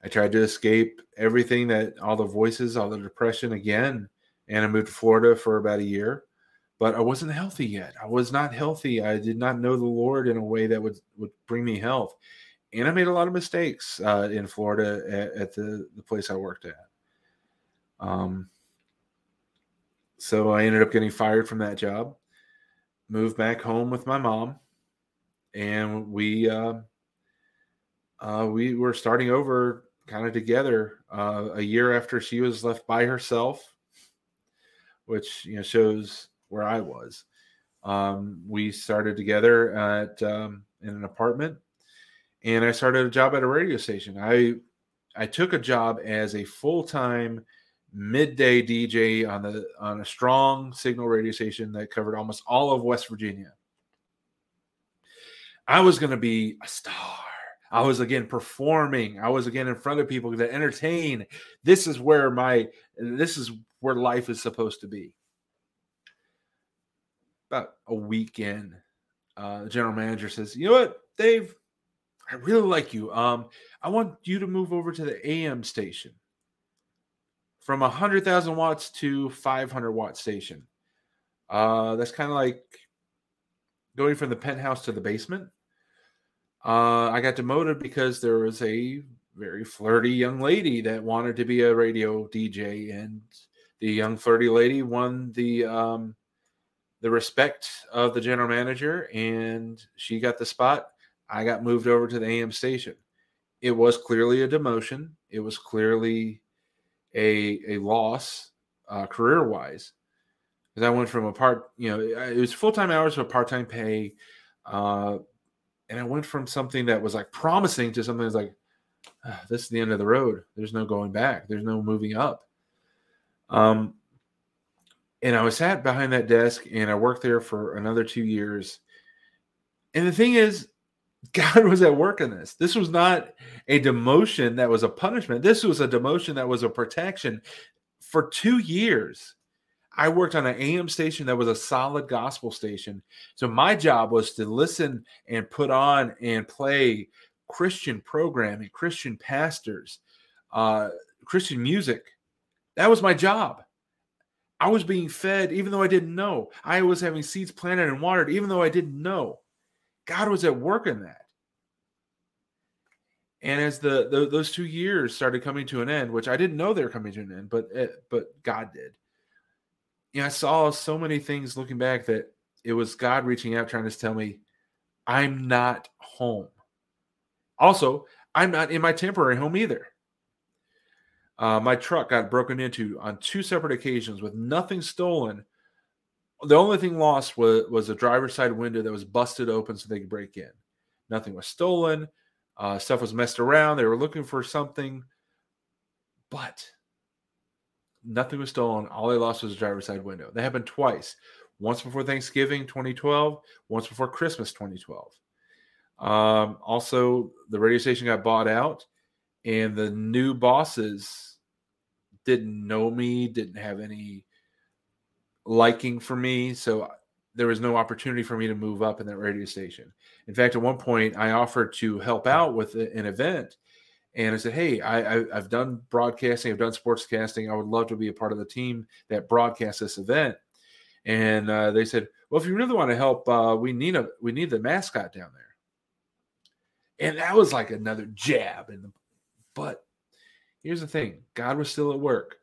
I tried to escape everything that all the voices, all the depression again, and I moved to Florida for about a year. But I wasn't healthy yet. I was not healthy. I did not know the Lord in a way that would would bring me health, and I made a lot of mistakes uh, in Florida at, at, the the place I worked at. Um, so I ended up getting fired from that job, moved back home with my mom, and we uh, uh, we were starting over kind of together uh, a year after she was left by herself, which you know shows where I was. Um, we started together at um, in an apartment, and I started a job at a radio station. I I took a job as a full time midday DJ on the on a strong signal radio station that covered almost all of West Virginia. I was going to be a star. I was again performing. I was again in front of people to entertain. This is where my this is where life is supposed to be. About a weekend, uh, the general manager says, "You know what, Dave? I really like you. Um, I want you to move over to the AM station from a hundred thousand watts to five hundred watt station. Uh, that's kind of like going from the penthouse to the basement." Uh, I got demoted because there was a very flirty young lady that wanted to be a radio DJ, and the young flirty lady won the um, the respect of the general manager, and she got the spot. I got moved over to the AM station. It was clearly a demotion. It was clearly a a loss uh, career wise because I went from a part, you know, it was full time hours to a part time pay. Uh, and I went from something that was like promising to something that's like, ah, this is the end of the road. There's no going back. There's no moving up. Um, and I was sat behind that desk, and I worked there for another two years. And the thing is, God was at work in this. This was not a demotion that was a punishment. This was a demotion that was a protection. For two years, I worked on an AM station that was a solid gospel station. So my job was to listen and put on and play Christian programming, Christian pastors, uh, Christian music. That was my job. I was being fed even though I didn't know. I was having seeds planted and watered even though I didn't know. God was at work in that. And as the, the those two years started coming to an end, which I didn't know they were coming to an end, but it, but God did you know, I saw so many things looking back that it was God reaching out, trying to tell me, I'm not home. Also, I'm not in my temporary home either. Uh, my truck got broken into on two separate occasions with nothing stolen. The only thing lost was, was a driver's side window that was busted open so they could break in. Nothing was stolen. Uh, stuff was messed around. They were looking for something. But Nothing was stolen. All they lost was a driver's side window. That happened twice. Once before Thanksgiving 2012, once before Christmas 2012. Um, also, the radio station got bought out, and the new bosses didn't know me, didn't have any liking for me. So there was no opportunity for me to move up in that radio station. In fact, at one point, I offered to help out with an event and I said, "Hey, I, I, have done broadcasting, I've done sportscasting. I would love to be a part of the team that broadcasts this event." And uh, they said, "Well, if you really want to help, uh, we need a we need the mascot down there." And that was like another jab in the. But here's the thing: God was still at work.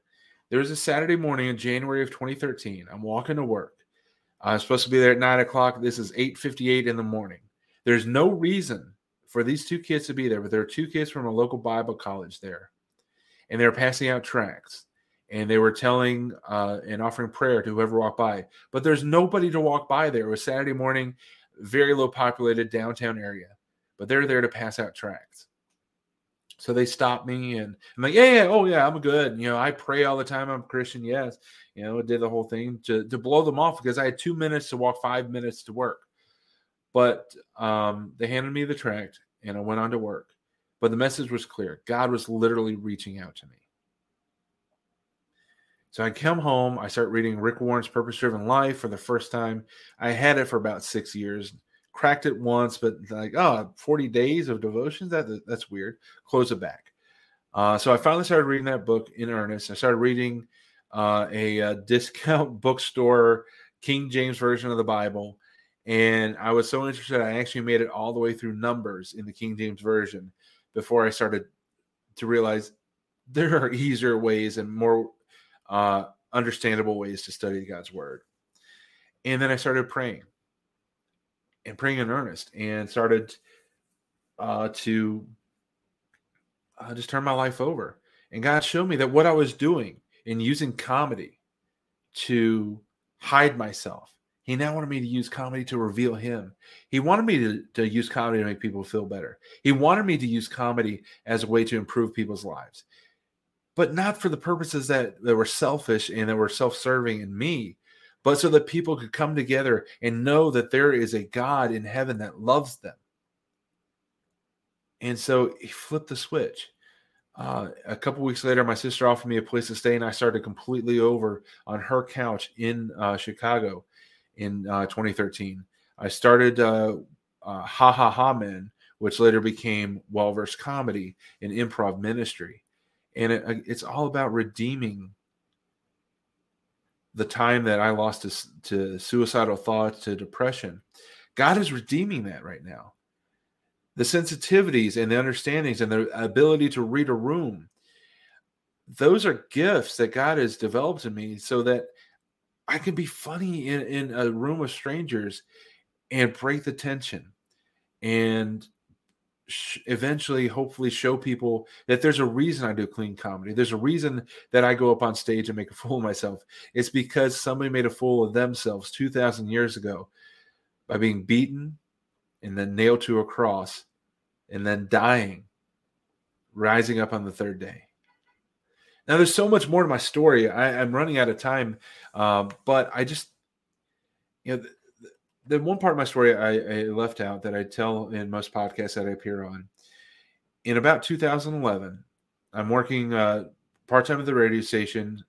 There was a Saturday morning in January of 2013. I'm walking to work. I'm supposed to be there at nine o'clock. This is 8:58 in the morning. There's no reason for these two kids to be there, but there are two kids from a local Bible college there, and they were passing out tracts, and they were telling uh, and offering prayer to whoever walked by. But there's nobody to walk by there. It was Saturday morning, very low populated downtown area, but they're there to pass out tracts. So they stopped me, and I'm like, yeah, yeah, oh yeah, I'm good. You know, I pray all the time. I'm Christian. Yes, you know, did the whole thing to to blow them off because I had two minutes to walk five minutes to work. But um, they handed me the tract and I went on to work. But the message was clear God was literally reaching out to me. So I come home, I start reading Rick Warren's Purpose Driven Life for the first time. I had it for about six years, cracked it once, but like, oh, 40 days of devotions? That, that's weird. Close it back. Uh, so I finally started reading that book in earnest. I started reading uh, a, a, discount bookstore King James version of the Bible, and I was so interested. I actually made it all the way through Numbers in the King James version before I started to realize there are easier ways and more uh, understandable ways to study God's Word. And then I started praying and praying in earnest and started uh, to uh, just turn my life over. And God showed me that what I was doing in using comedy to hide myself, He now wanted me to use comedy to reveal Him. He wanted me to, to use comedy to make people feel better. He wanted me to use comedy as a way to improve people's lives, but not for the purposes that, that were selfish and that were self serving in me, but so that people could come together and know that there is a God in heaven that loves them. And so he flipped the switch. Uh, a couple weeks later, my sister offered me a place to stay, and I started completely over on her couch in uh, Chicago in uh, 2013. I started uh, uh, Ha Ha Ha Men, which later became Well Versed Comedy and Improv Ministry. And it, uh, it's all about redeeming the time that I lost to, to suicidal thoughts, to depression. God is redeeming that right now the sensitivities and the understandings and the ability to read a room those are gifts that god has developed in me so that i can be funny in, in a room of strangers and break the tension and sh- eventually hopefully show people that there's a reason i do clean comedy there's a reason that i go up on stage and make a fool of myself it's because somebody made a fool of themselves 2000 years ago by being beaten and then nailed to a cross and then dying, rising up on the third day. Now, there's so much more to my story. I, am running out of time, um, but I just, you know, the, one part of my story I, I left out that I tell in most podcasts that I appear on. In about 2011, I'm working uh, part time at the radio station,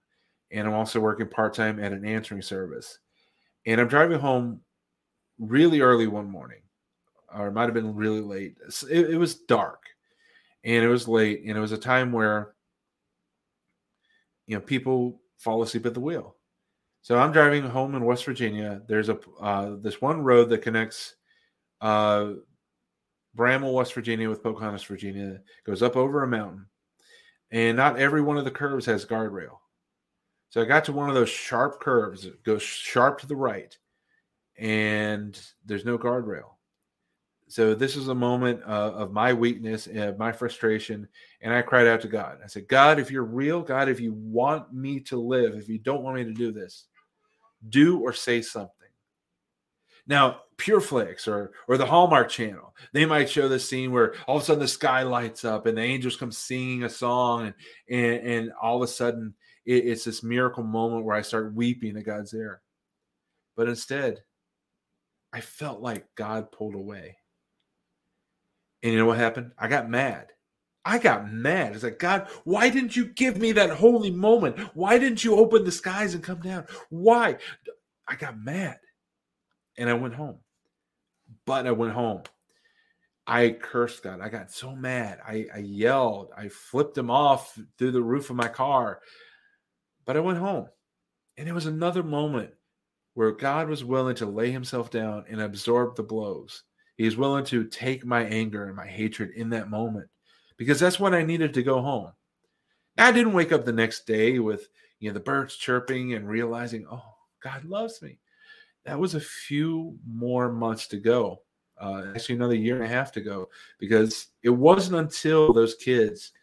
and I'm also working part time at an answering service. And I'm driving home really early one morning or it might have been really late. It, it was dark and it was late, and it was a time where you know people fall asleep at the wheel. So I'm driving home in West Virginia. There's a uh, this one road that connects uh, Bramwell, West Virginia, with Pocahontas, Virginia. Goes up over a mountain, and not every one of the curves has guardrail. So I got to one of those sharp curves. It goes sharp to the right, and there's no guardrail. So this is a moment uh, of my weakness and my frustration, and I cried out to God. I said, "God, if you're real, God, if you want me to live, if you don't want me to do this, do or say something." Now, Pureflix or or the Hallmark Channel, they might show this scene where all of a sudden the sky lights up and the angels come singing a song, and and, and all of a sudden it, it's this miracle moment where I start weeping that God's there. But instead, I felt like God pulled away. And you know what happened? I got mad. I got mad. It's like, God, why didn't you give me that holy moment? Why didn't you open the skies and come down? Why? I got mad. And I went home. But I went home. I cursed God. I got so mad. I, I yelled. I flipped him off through the roof of my car. But I went home. And it was another moment where God was willing to lay himself down and absorb the blows He's willing to take my anger and my hatred in that moment because that's when I needed to go home. I didn't wake up the next day with you know the birds chirping and realizing, oh, God loves me. That was a few more months to go. Uh, actually, another year and a half to go because it wasn't until those kids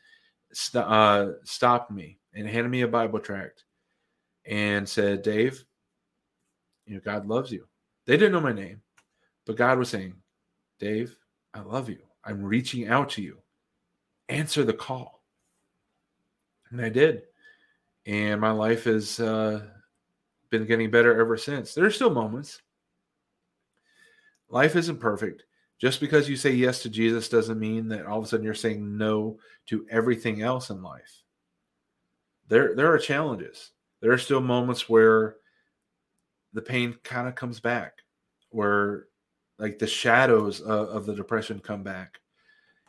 st- uh, stopped me and handed me a Bible tract and said, Dave, you know, God loves you. They didn't know my name, but God was saying, Dave, I love you. I'm reaching out to you. Answer the call. And I did. And my life has uh, been getting better ever since. There are still moments. Life isn't perfect. Just because you say yes to Jesus doesn't mean that all of a sudden you're saying no to everything else in life. There, there are challenges. There are still moments where the pain kind of comes back, where like the shadows of, of the depression come back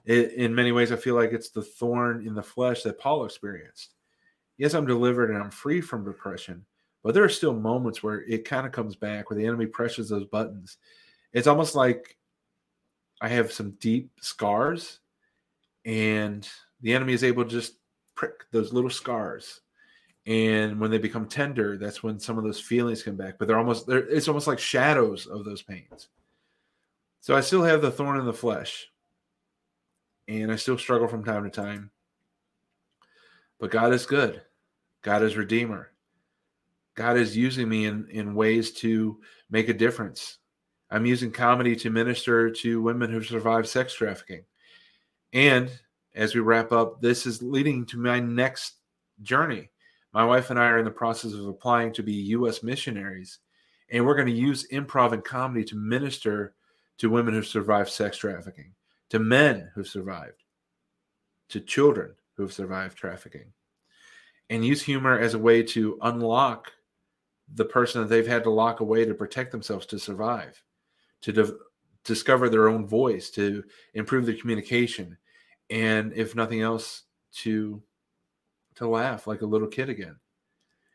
It, in many ways, I feel like it's the thorn in the flesh that Paul experienced. Yes, I'm delivered and I'm free from depression, but there are still moments where it kind of comes back, where the enemy presses those buttons. It's almost like I have some deep scars, and the enemy is able to just prick those little scars. And when they become tender, that's when some of those feelings come back. But they're almost they're, it's almost like shadows of those pains. So I still have the thorn in the flesh, and I still struggle from time to time. But God is good. God is Redeemer. God is using me in, in ways to make a difference. I'm using comedy to minister to women who survived sex trafficking. And as we wrap up, this is leading to my next journey. My wife and I are in the process of applying to be U.S. missionaries, and we're going to use improv and comedy to minister to women who survived sex trafficking, to men who've survived, to children who've survived trafficking, and use humor as a way to unlock the person that they've had to lock away to protect themselves to survive, to di- discover their own voice, to improve their communication, and if nothing else, to to laugh like a little kid again.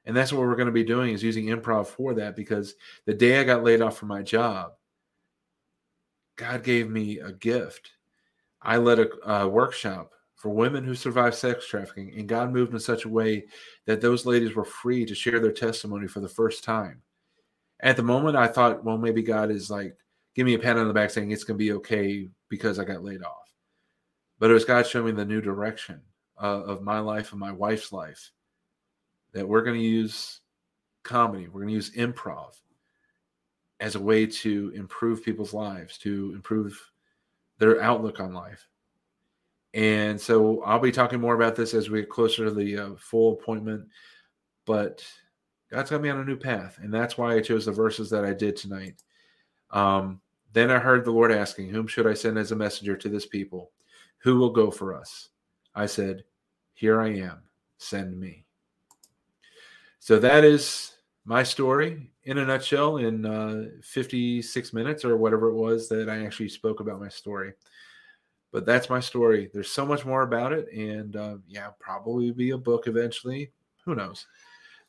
And that's what we're going to be doing is using improv for that because the day I got laid off from my job, God gave me a gift. I led a, a workshop for women who survived sex trafficking, and God moved in such a way that those ladies were free to share their testimony for the first time. At the moment, I thought, well, maybe God is like, give me a pat on the back saying it's going to be okay because I got laid off. But it was God showing me the new direction uh, of my life and my wife's life that we're going to use comedy, we're going to use improv as a way to improve people's lives, to improve their outlook on life. And so I'll be talking more about this as we get closer to the uh, full appointment. But God's got me on a new path. And that's why I chose the verses that I did tonight. Um, then I heard the Lord asking, Whom should I send as a messenger to this people? Who will go for us? I said, Here I am. Send me. So that is my story in a nutshell in uh, 56 minutes or whatever it was that I actually spoke about my story. But that's my story. There's so much more about it. And uh, yeah, probably be a book eventually. Who knows?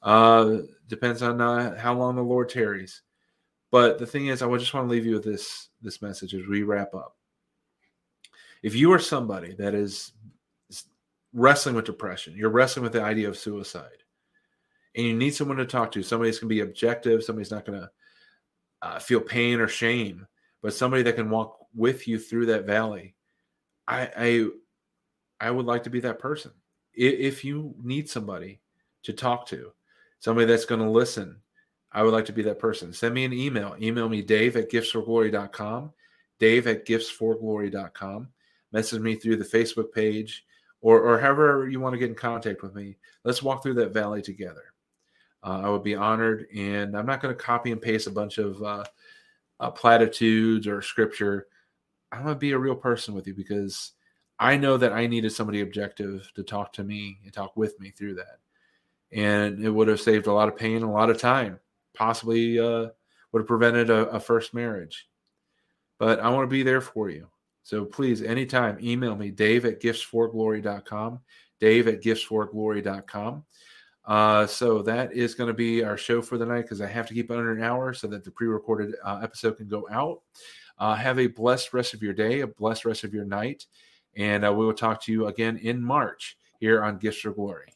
Uh, depends on uh, how long the Lord tarries. But the thing is, I just want to leave you with this this message as we wrap up. If you are somebody that is wrestling with depression, you're wrestling with the idea of suicide, and you need someone to talk to. Somebody's going to be objective. Somebody's not going to uh, feel pain or shame, but somebody that can walk with you through that valley. I, I, I would like to be that person. If you need somebody to talk to, somebody that's going to listen, I would like to be that person. Send me an email. Email me dave at giftsforglory.com, dave at giftsforglory.com. Message me through the Facebook page or, or however you want to get in contact with me. Let's walk through that valley together. Uh, I would be honored. And I'm not going to copy and paste a bunch of uh, uh, platitudes or scripture. I'm going to be a real person with you because I know that I needed somebody objective to talk to me and talk with me through that. And it would have saved a lot of pain, a lot of time, possibly uh, would have prevented a, a first marriage. But I want to be there for you. So please, anytime, email me, dave at giftsforglory.com, dave at giftsforglory.com. Uh, so that is going to be our show for the night because I have to keep under an hour so that the pre-recorded uh, episode can go out. Uh, have a blessed rest of your day, a blessed rest of your night, and uh, we will talk to you again in March here on Gifts for Glory.